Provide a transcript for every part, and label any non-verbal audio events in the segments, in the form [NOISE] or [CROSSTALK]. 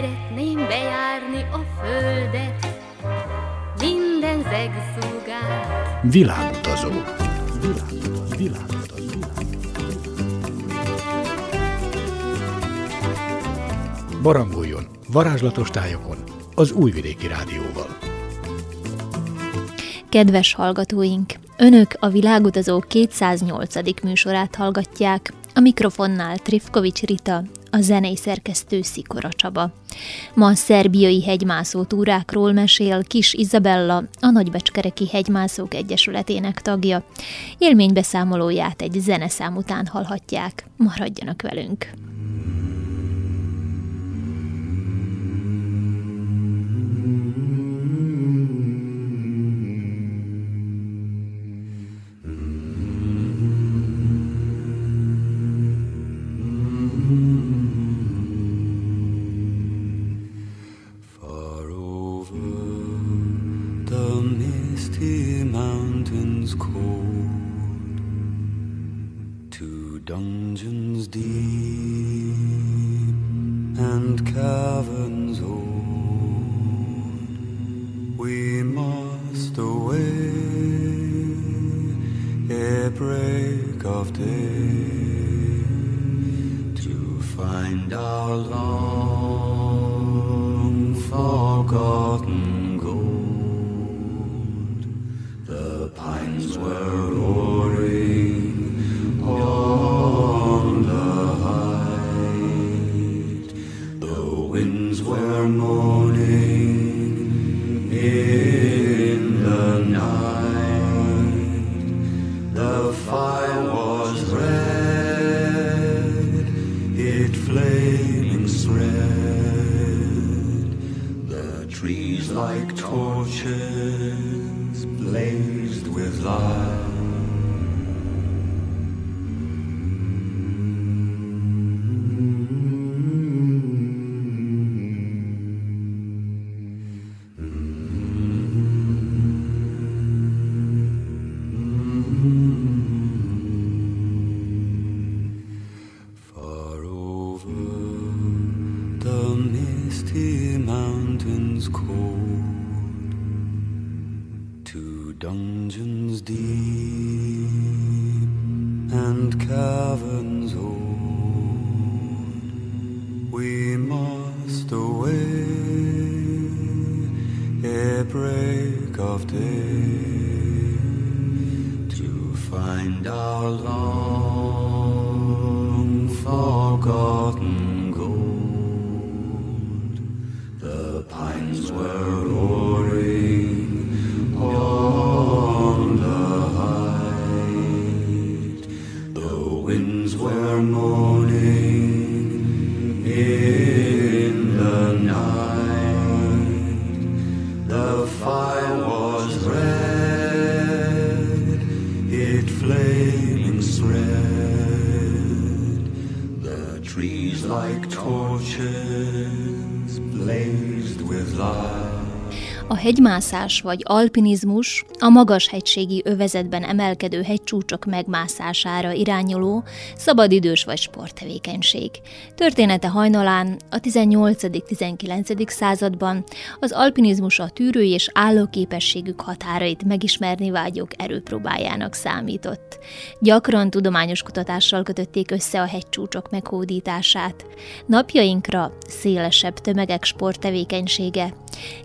szeretném bejárni a földet, minden zegszúgát. Világutazó. Világutazó. Világutazó. Barangoljon varázslatos tájokon az Újvidéki Rádióval. Kedves hallgatóink! Önök a Világutazó 208. műsorát hallgatják, a mikrofonnál Trifkovics Rita, a zenei szerkesztő Szikora Csaba. Ma szerbiai hegymászó túrákról mesél Kis Izabella, a Nagybecskereki Hegymászók Egyesületének tagja. Élménybeszámolóját egy zeneszám után hallhatják. Maradjanak velünk! oceans blazed with light. the break of day to find our long forgotten gold. The pines were hegymászás vagy alpinizmus a magashegységi övezetben emelkedő hegycsúcsok megmászására irányuló szabadidős vagy sporttevékenység. Története hajnalán a 18.-19. században az alpinizmus a tűrő és állóképességük határait megismerni vágyók erőpróbájának számított. Gyakran tudományos kutatással kötötték össze a hegycsúcsok meghódítását. Napjainkra szélesebb tömegek sporttevékenysége.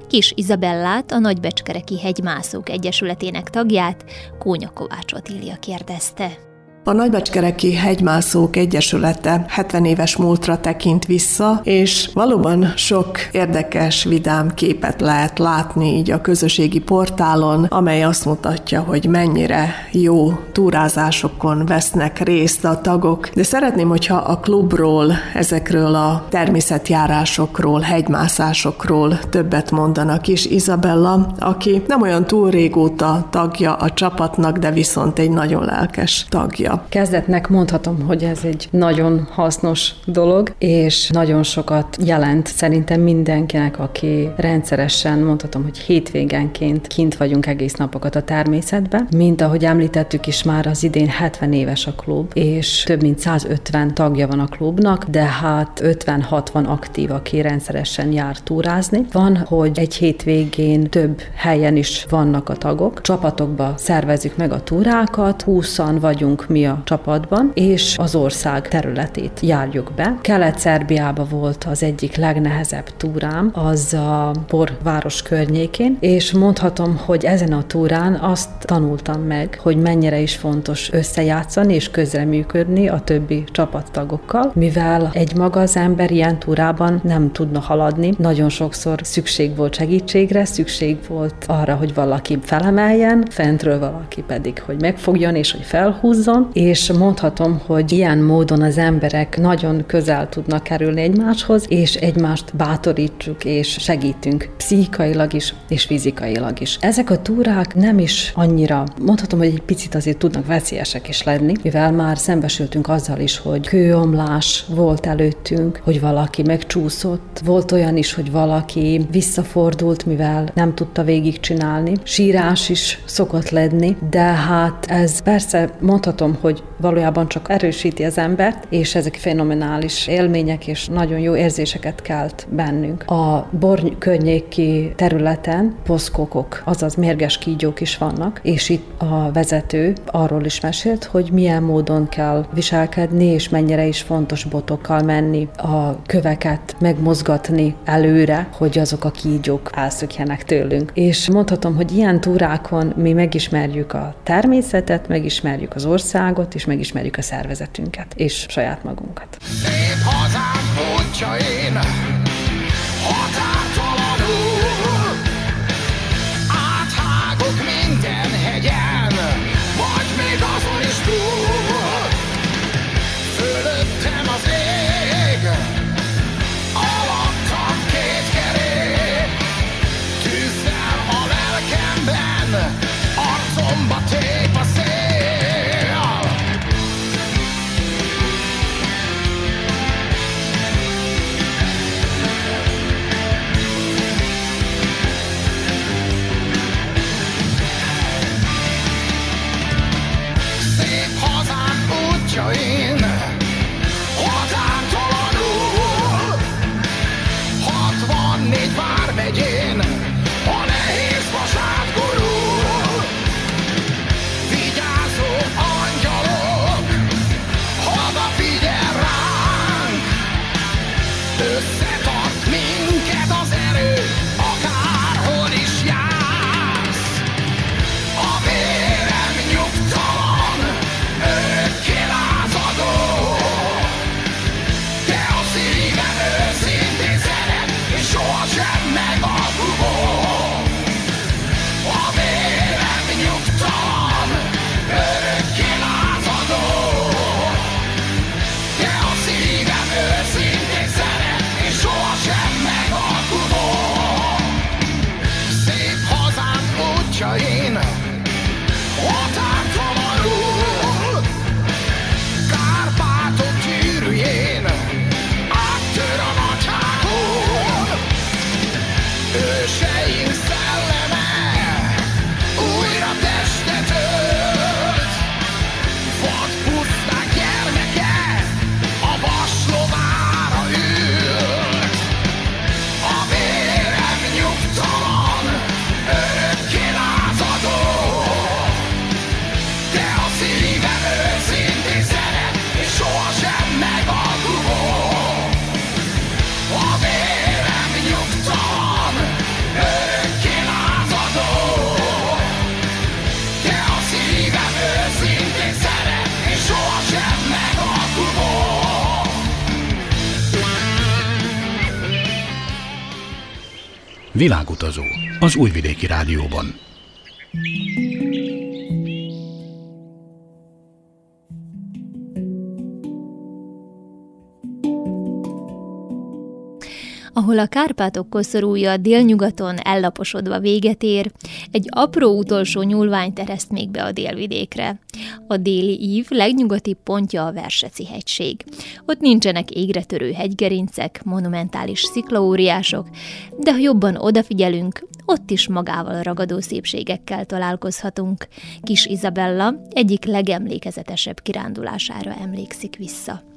Kis Izabellát, a Nagybecskereki Hegymászók Egyesületének tagját, Kónya Kovács Otília kérdezte. A Nagybecskereki Hegymászók Egyesülete 70 éves múltra tekint vissza, és valóban sok érdekes, vidám képet lehet látni így a közösségi portálon, amely azt mutatja, hogy mennyire jó túrázásokon vesznek részt a tagok. De szeretném, hogyha a klubról, ezekről a természetjárásokról, hegymászásokról többet mondanak is Izabella, aki nem olyan túl régóta tagja a csapatnak, de viszont egy nagyon lelkes tagja. Kezdetnek mondhatom, hogy ez egy nagyon hasznos dolog, és nagyon sokat jelent szerintem mindenkinek, aki rendszeresen mondhatom, hogy hétvégenként kint vagyunk egész napokat a természetben. Mint ahogy említettük is már, az idén 70 éves a klub, és több mint 150 tagja van a klubnak, de hát 50-60 aktív, aki rendszeresen jár túrázni. Van, hogy egy hétvégén több helyen is vannak a tagok. Csapatokba szervezzük meg a túrákat, 20 vagyunk mi a csapatban, és az ország területét járjuk be. Kelet-Szerbiába volt az egyik legnehezebb túrám, az a Borváros környékén, és mondhatom, hogy ezen a túrán azt tanultam meg, hogy mennyire is fontos összejátszani és közreműködni a többi csapattagokkal, mivel egy maga az ember ilyen túrában nem tudna haladni. Nagyon sokszor szükség volt segítségre, szükség volt arra, hogy valaki felemeljen, fentről valaki pedig, hogy megfogjon és hogy felhúzzon, és mondhatom, hogy ilyen módon az emberek nagyon közel tudnak kerülni egymáshoz, és egymást bátorítsuk és segítünk pszichikailag is, és fizikailag is. Ezek a túrák nem is annyira, mondhatom, hogy egy picit azért tudnak veszélyesek is lenni, mivel már szembesültünk azzal is, hogy kőomlás volt előttünk, hogy valaki megcsúszott, volt olyan is, hogy valaki visszafordult, mivel nem tudta végigcsinálni. Sírás is szokott lenni, de hát ez persze mondhatom, hogy valójában csak erősíti az embert, és ezek fenomenális élmények és nagyon jó érzéseket kelt bennünk. A Borny környéki területen poszkokok, azaz mérges kígyók is vannak, és itt a vezető arról is mesélt, hogy milyen módon kell viselkedni, és mennyire is fontos botokkal menni, a köveket megmozgatni előre, hogy azok a kígyók elszökjenek tőlünk. És mondhatom, hogy ilyen túrákon mi megismerjük a természetet, megismerjük az országot, és megismerjük a szervezetünket, és saját magunkat. Szép hazám, az Újvidéki Rádióban. Ahol a Kárpátok koszorúja délnyugaton ellaposodva véget ér, egy apró utolsó nyúlvány tereszt még be a délvidékre. A déli ív legnyugati pontja a Verseci hegység. Ott nincsenek égre törő hegygerincek, monumentális sziklaóriások, de ha jobban odafigyelünk, ott is magával ragadó szépségekkel találkozhatunk. Kis Izabella egyik legemlékezetesebb kirándulására emlékszik vissza.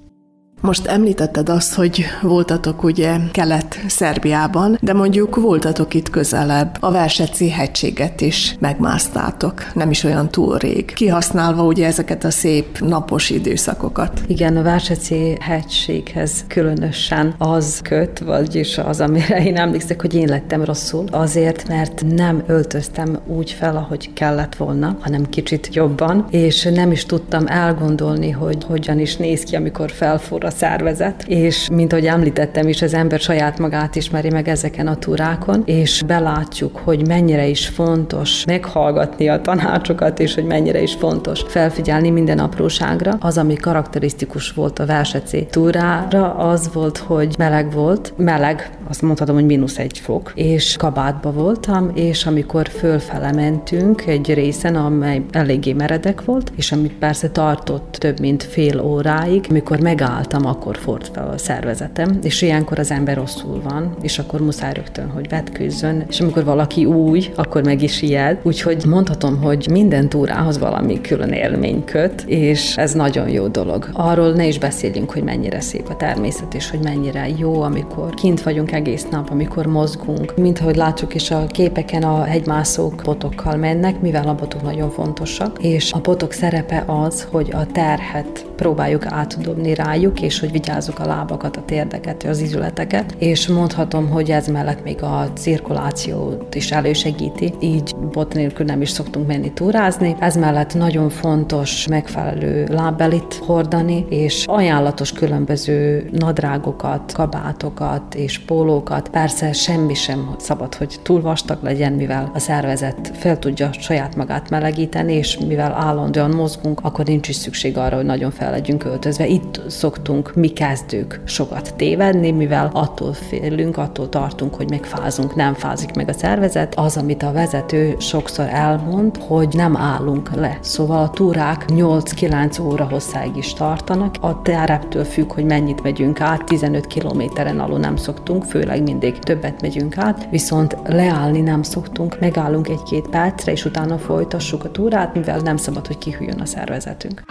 Most említetted azt, hogy voltatok ugye Kelet-Szerbiában, de mondjuk voltatok itt közelebb. A Verseci hegységet is megmásztátok, nem is olyan túl rég. Kihasználva ugye ezeket a szép napos időszakokat. Igen, a Verseci hegységhez különösen az köt, vagyis az, amire én emlékszek, hogy én lettem rosszul. Azért, mert nem öltöztem úgy fel, ahogy kellett volna, hanem kicsit jobban, és nem is tudtam elgondolni, hogy hogyan is néz ki, amikor felforra a szervezet, és mint ahogy említettem is, az ember saját magát ismeri meg ezeken a túrákon, és belátjuk, hogy mennyire is fontos meghallgatni a tanácsokat, és hogy mennyire is fontos felfigyelni minden apróságra. Az, ami karakterisztikus volt a Versecé túrára, az volt, hogy meleg volt, meleg, azt mondhatom, hogy mínusz egy fok, és kabátba voltam, és amikor fölfele mentünk egy részen, amely eléggé meredek volt, és amit persze tartott több mint fél óráig, amikor megálltam voltam, akkor fordult fel a szervezetem, és ilyenkor az ember rosszul van, és akkor muszáj rögtön, hogy vetkőzzön, és amikor valaki új, akkor meg is ijed. Úgyhogy mondhatom, hogy minden túrához valami külön élmény köt, és ez nagyon jó dolog. Arról ne is beszéljünk, hogy mennyire szép a természet, és hogy mennyire jó, amikor kint vagyunk egész nap, amikor mozgunk. Mint ahogy látjuk is a képeken, a hegymászók potokkal mennek, mivel a botok nagyon fontosak, és a potok szerepe az, hogy a terhet próbáljuk átdobni rájuk, és hogy vigyázzuk a lábakat, a térdeket, az izületeket, és mondhatom, hogy ez mellett még a cirkulációt is elősegíti, így bot nélkül nem is szoktunk menni túrázni. Ez mellett nagyon fontos megfelelő lábbelit hordani, és ajánlatos különböző nadrágokat, kabátokat és pólókat. Persze semmi sem szabad, hogy túl vastag legyen, mivel a szervezet fel tudja saját magát melegíteni, és mivel állandóan mozgunk, akkor nincs is szükség arra, hogy nagyon fel legyünk öltözve. Itt szoktunk mi kezdők sokat tévedni, mivel attól félünk, attól tartunk, hogy megfázunk, nem fázik meg a szervezet. Az, amit a vezető sokszor elmond, hogy nem állunk le. Szóval a túrák 8-9 óra hosszáig is tartanak. A tereptől függ, hogy mennyit megyünk át, 15 kilométeren alul nem szoktunk, főleg mindig többet megyünk át, viszont leállni nem szoktunk, megállunk egy-két percre, és utána folytassuk a túrát, mivel nem szabad, hogy kihűljön a szervezetünk.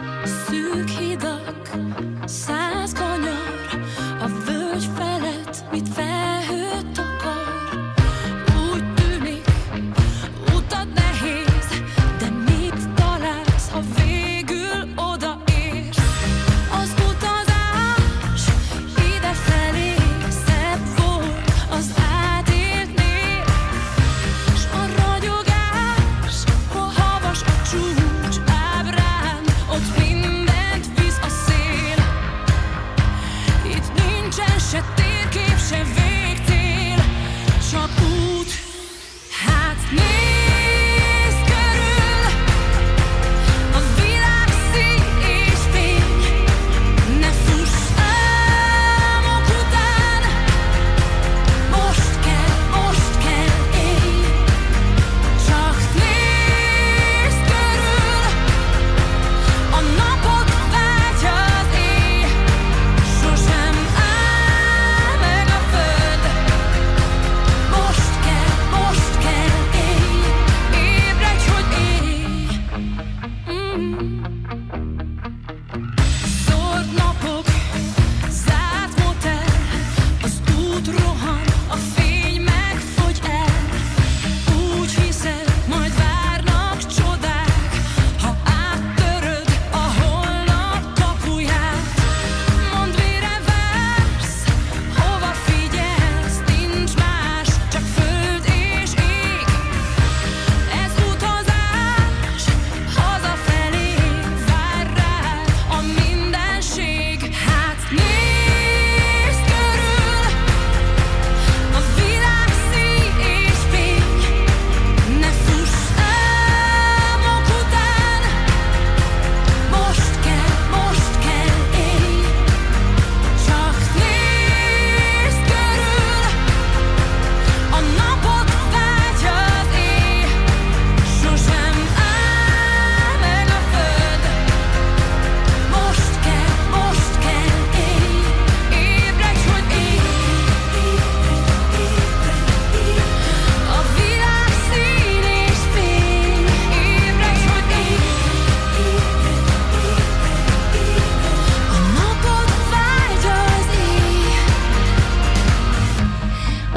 Szűk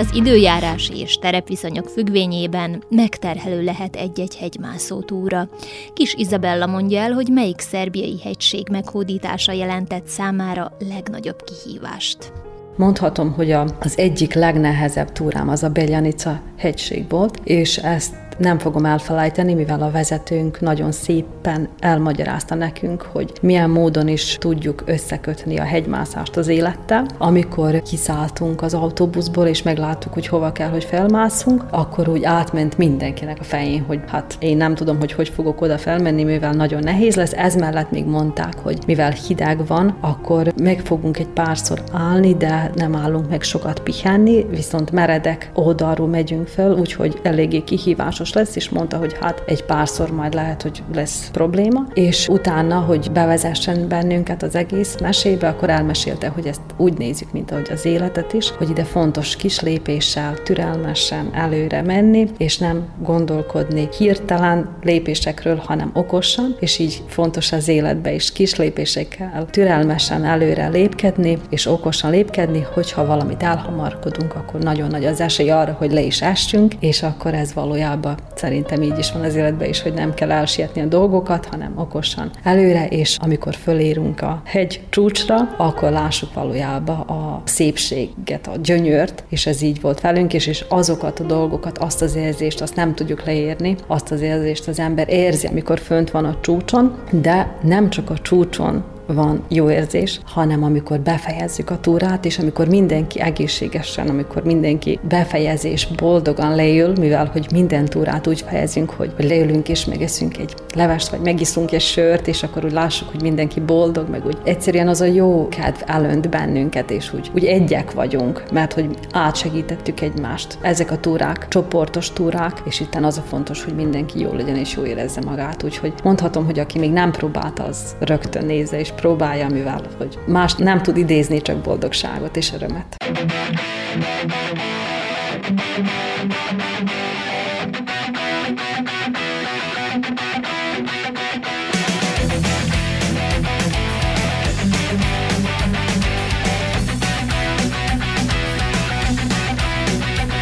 Az időjárási és terepviszonyok függvényében megterhelő lehet egy-egy hegymászó túra. Kis Izabella mondja el, hogy melyik szerbiai hegység meghódítása jelentett számára legnagyobb kihívást. Mondhatom, hogy az egyik legnehezebb túrám az a Beljanica hegység volt, és ezt nem fogom elfelejteni, mivel a vezetőnk nagyon szépen elmagyarázta nekünk, hogy milyen módon is tudjuk összekötni a hegymászást az élettel. Amikor kiszálltunk az autóbuszból, és megláttuk, hogy hova kell, hogy felmászunk, akkor úgy átment mindenkinek a fején, hogy hát én nem tudom, hogy hogy fogok oda felmenni, mivel nagyon nehéz lesz. Ez mellett még mondták, hogy mivel hideg van, akkor meg fogunk egy párszor állni, de nem állunk meg sokat pihenni, viszont meredek oldalról megyünk fel, úgyhogy eléggé kihívásos fontos lesz, és mondta, hogy hát egy párszor majd lehet, hogy lesz probléma, és utána, hogy bevezessen bennünket az egész mesébe, akkor elmesélte, hogy ezt úgy nézzük, mint ahogy az életet is, hogy ide fontos kis lépéssel, türelmesen előre menni, és nem gondolkodni hirtelen lépésekről, hanem okosan, és így fontos az életbe is kis lépésekkel, türelmesen előre lépkedni, és okosan lépkedni, hogyha valamit elhamarkodunk, akkor nagyon nagy az esély arra, hogy le is essünk, és akkor ez valójában Szerintem így is van az életben is, hogy nem kell elsietni a dolgokat, hanem okosan előre, és amikor fölérünk a hegy csúcsra, akkor lássuk valójában a szépséget, a gyönyört, és ez így volt velünk is, és azokat a dolgokat, azt az érzést, azt nem tudjuk leírni, azt az érzést az ember érzi, amikor fönt van a csúcson, de nem csak a csúcson van jó érzés, hanem amikor befejezzük a túrát, és amikor mindenki egészségesen, amikor mindenki befejezés boldogan leül, mivel hogy minden túrát úgy fejezünk, hogy leülünk és megeszünk egy levest, vagy megiszunk egy sört, és akkor úgy lássuk, hogy mindenki boldog, meg úgy egyszerűen az a jó kedv elönt bennünket, és úgy, úgy egyek vagyunk, mert hogy átsegítettük egymást. Ezek a túrák, csoportos túrák, és itt az a fontos, hogy mindenki jó legyen és jó érezze magát. Úgyhogy mondhatom, hogy aki még nem próbálta, az rögtön nézze és próbálja, mivel hogy más nem tud idézni, csak boldogságot és örömet.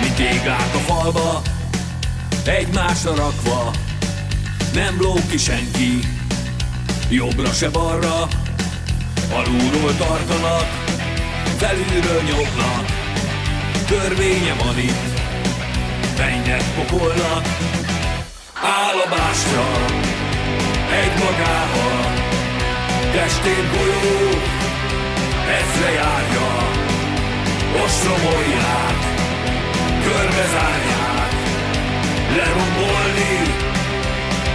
Mi tégák a falba, egymásra rakva, nem ló ki senki, jobbra se balra, Alulról tartanak, felülről nyomnak. Törvénye van itt, mennyek pokolnak. Állomásra, egy magával. Testén golyó, ezre járja Ostromolják, körbezárják Lerombolni,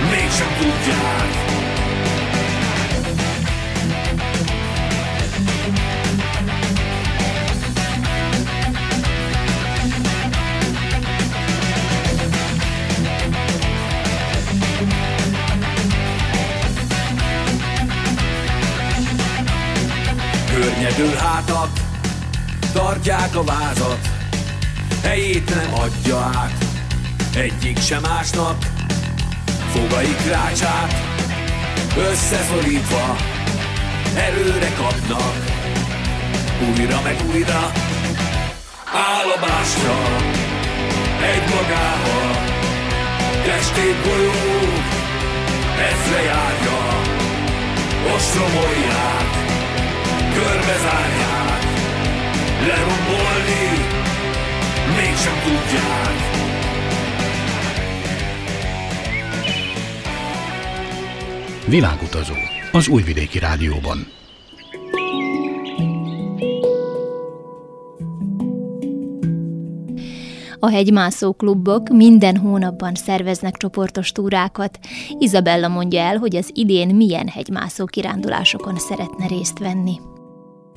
mégsem tudják Környedő hátak tartják a vázat, helyét nem adja át, egyik sem másnak, fogaik rácsát, összeszorítva, erőre kapnak, újra meg újra, állomásra, egy magával, testét golyó, ezre járja, ostromolják, körbezárják Lerombolni mégsem tudják Világutazó az Újvidéki Rádióban. A hegymászó klubok minden hónapban szerveznek csoportos túrákat. Izabella mondja el, hogy az idén milyen hegymászó kirándulásokon szeretne részt venni.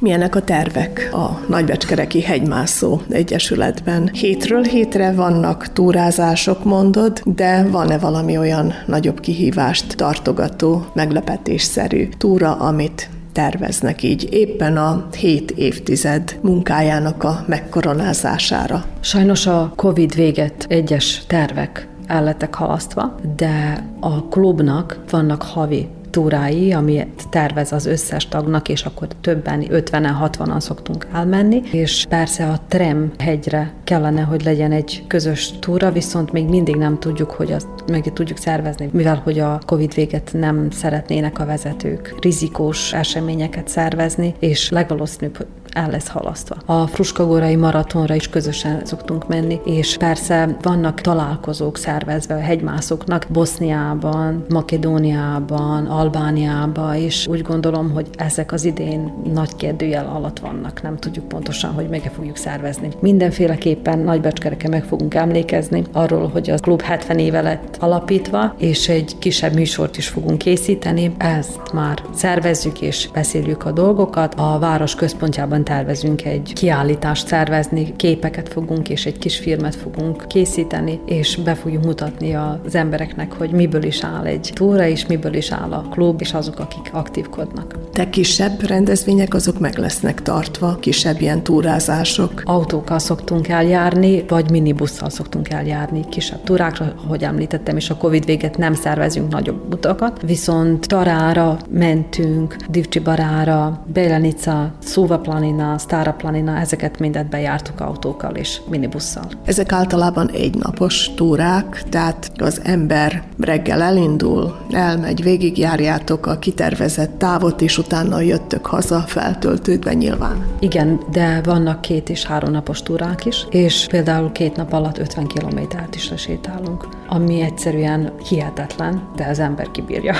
Milyenek a tervek a Nagybecskereki Hegymászó Egyesületben? Hétről hétre vannak túrázások, mondod, de van-e valami olyan nagyobb kihívást tartogató, meglepetésszerű túra, amit terveznek így éppen a hét évtized munkájának a megkoronázására? Sajnos a COVID véget egyes tervek el lettek halasztva, de a klubnak vannak havi túrái, amit tervez az összes tagnak, és akkor többen, 50-en, 60-an szoktunk elmenni, és persze a Trem hegyre kellene, hogy legyen egy közös túra, viszont még mindig nem tudjuk, hogy azt meg tudjuk szervezni, mivel hogy a Covid véget nem szeretnének a vezetők rizikós eseményeket szervezni, és legvalószínűbb, el lesz halasztva. A Fruskagorai maratonra is közösen szoktunk menni, és persze vannak találkozók szervezve a hegymászoknak Boszniában, Makedóniában, Albániában, és úgy gondolom, hogy ezek az idén nagy kérdőjel alatt vannak, nem tudjuk pontosan, hogy meg fogjuk szervezni. Mindenféleképpen nagybecskereke meg fogunk emlékezni arról, hogy a klub 70 éve lett alapítva, és egy kisebb műsort is fogunk készíteni. Ezt már szervezzük és beszéljük a dolgokat. A város központjában tervezünk egy kiállítást szervezni, képeket fogunk és egy kis filmet fogunk készíteni, és be fogjuk mutatni az embereknek, hogy miből is áll egy túra, és miből is áll a klub, és azok, akik aktívkodnak. Te kisebb rendezvények azok meg lesznek tartva, kisebb ilyen túrázások? Autókkal szoktunk eljárni, vagy minibusszal szoktunk eljárni kisebb túrákra, ahogy említettem, és a Covid véget nem szervezünk nagyobb utakat, viszont Tarára mentünk, Divcsibarára, Belenica, Szóvaplanina, Planina, Stára Planina, ezeket mindet bejártuk autókkal és minibusszal. Ezek általában egynapos túrák, tehát az ember reggel elindul, elmegy, végigjárjátok a kitervezett távot, és utána jöttök haza feltöltődve nyilván. Igen, de vannak két és három napos túrák is, és például két nap alatt 50 kilométert is lesétálunk, ami egyszerűen hihetetlen, de az ember kibírja.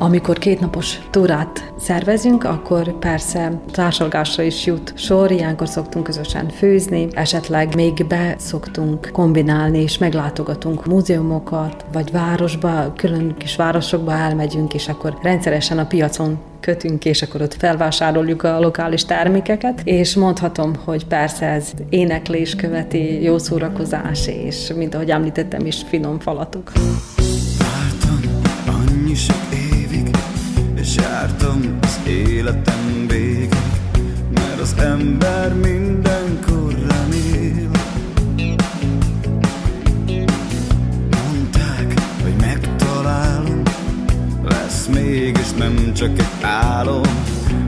Amikor kétnapos túrát szervezünk, akkor persze társalgásra is jut sor, ilyenkor szoktunk közösen főzni, esetleg még be szoktunk kombinálni, és meglátogatunk múzeumokat, vagy városba, külön kis városokba elmegyünk, és akkor rendszeresen a piacon kötünk, és akkor ott felvásároljuk a lokális termékeket, és mondhatom, hogy persze ez éneklés követi, jó szórakozás, és mint ahogy említettem is, finom falatok. Vártam annyi sok és jártam az életem végig, mert az ember mindenkor remél. Mondták, hogy megtalálom, lesz mégis nem csak egy álom,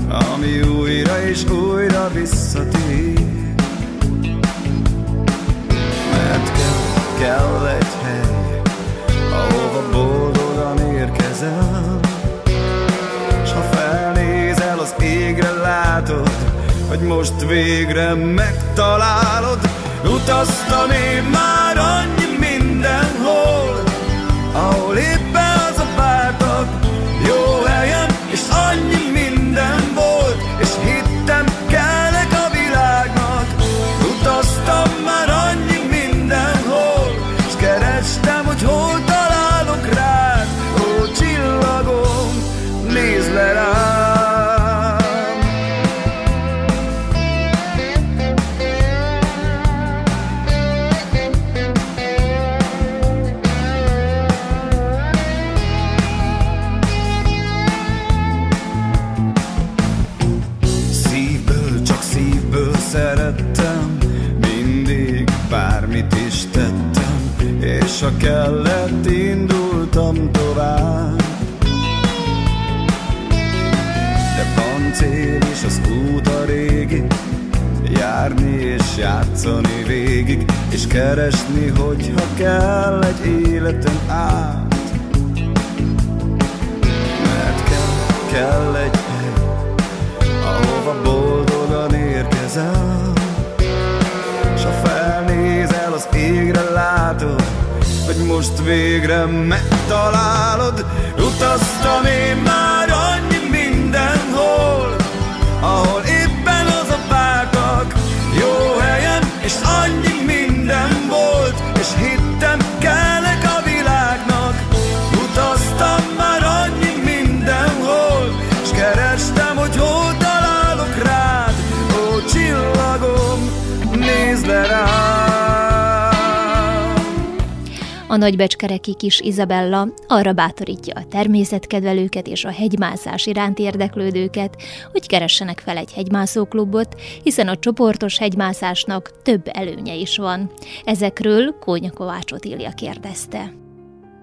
ami újra és újra visszatér. Most végre megtalálod. Utaztam én már annyi mindenhol, ahol éppen ha kellett, indultam tovább. De van cél és az út a régi, járni és játszani végig, és keresni, hogyha kell egy életem át. Mert kell, kell egy most végre megtalálod. Utaztam én már annyi mindenhol Ahol éppen az a pártak Jó helyen és annyi minden volt És hittem A nagybecskereki kis Izabella arra bátorítja a természetkedvelőket és a hegymászás iránt érdeklődőket, hogy keressenek fel egy hegymászóklubot, hiszen a csoportos hegymászásnak több előnye is van. Ezekről Kónya Kovács Otília kérdezte.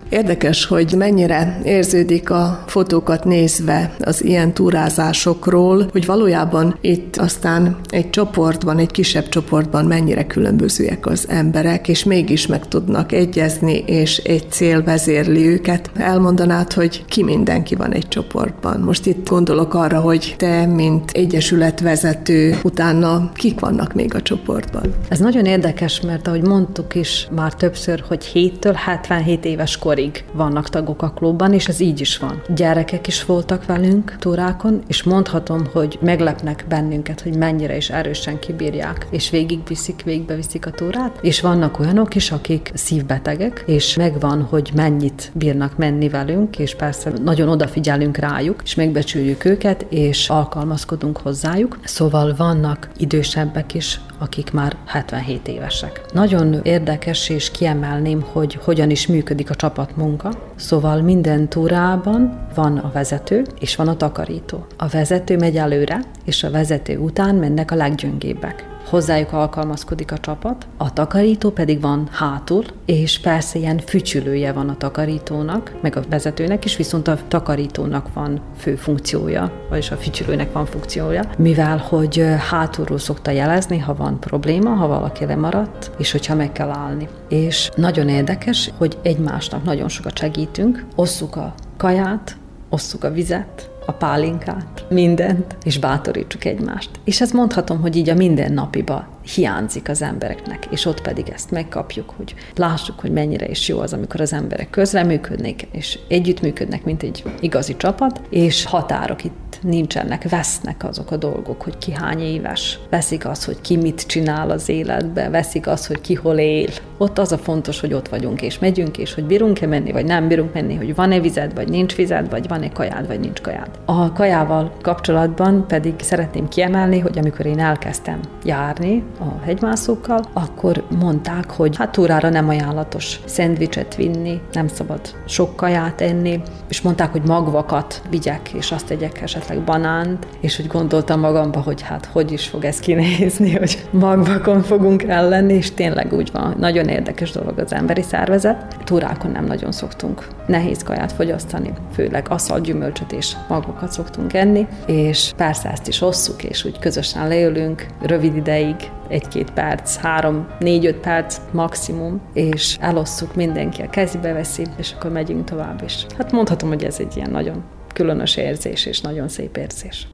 Érdekes, hogy mennyire érződik a fotókat nézve az ilyen túrázásokról, hogy valójában itt aztán egy csoportban, egy kisebb csoportban mennyire különbözőek az emberek, és mégis meg tudnak egyezni, és egy cél vezérli őket. Elmondanád, hogy ki mindenki van egy csoportban. Most itt gondolok arra, hogy te, mint egyesületvezető, utána kik vannak még a csoportban? Ez nagyon érdekes, mert ahogy mondtuk is már többször, hogy 7-től 77 éves korig vannak tagok a klubban, és ez így is van. Gyerekek is voltak velünk túrákon, és mondhatom, hogy meglepnek bennünket, hogy mennyire is erősen kibírják, és végigviszik, végigbeviszik a túrát, és vannak olyanok is, akik szívbetegek, és megvan, hogy mennyit bírnak menni velünk, és persze nagyon odafigyelünk rájuk, és megbecsüljük őket, és alkalmazkodunk hozzájuk. Szóval vannak idősebbek is, akik már 77 évesek. Nagyon érdekes, és kiemelném, hogy hogyan is működik a csapatmunka. Szóval minden túrában van a vezető, és van a takarító. A vezető megy előre, és a vezető után mennek a leggyöngébbek hozzájuk alkalmazkodik a csapat, a takarító pedig van hátul, és persze ilyen fücsülője van a takarítónak, meg a vezetőnek is, viszont a takarítónak van fő funkciója, vagyis a fücsülőnek van funkciója, mivel hogy hátulról szokta jelezni, ha van probléma, ha valaki lemaradt, és hogyha meg kell állni. És nagyon érdekes, hogy egymásnak nagyon sokat segítünk, osszuk a kaját, osszuk a vizet, a pálinkát, mindent, és bátorítsuk egymást. És ezt mondhatom, hogy így a mindennapiba hiányzik az embereknek, és ott pedig ezt megkapjuk, hogy lássuk, hogy mennyire is jó az, amikor az emberek közreműködnek, és együttműködnek, mint egy igazi csapat, és határok itt nincsenek, vesznek azok a dolgok, hogy ki hány éves, veszik az, hogy ki mit csinál az életbe, veszik az, hogy ki hol él. Ott az a fontos, hogy ott vagyunk, és megyünk, és hogy bírunk-e menni, vagy nem bírunk menni, hogy van-e vized, vagy nincs vized, vagy van-e kajád, vagy nincs kajád. A kajával kapcsolatban pedig szeretném kiemelni, hogy amikor én elkezdtem járni, a hegymászókkal, akkor mondták, hogy hát túrára nem ajánlatos szendvicset vinni, nem szabad sok kaját enni, és mondták, hogy magvakat vigyek, és azt tegyek esetleg banánt, és hogy gondoltam magamba, hogy hát hogy is fog ez kinézni, [LAUGHS] hogy magvakon fogunk ellenni, és tényleg úgy van, nagyon érdekes dolog az emberi szervezet. Túrákon nem nagyon szoktunk nehéz kaját fogyasztani, főleg aszal gyümölcsöt és magvakat szoktunk enni, és persze ezt is hosszuk, és úgy közösen leülünk rövid ideig, egy-két perc, három, négy-öt perc maximum, és elosszuk, mindenki a kezébe veszi, és akkor megyünk tovább is. Hát mondhatom, hogy ez egy ilyen nagyon különös érzés, és nagyon szép érzés.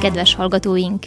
Kedves hallgatóink,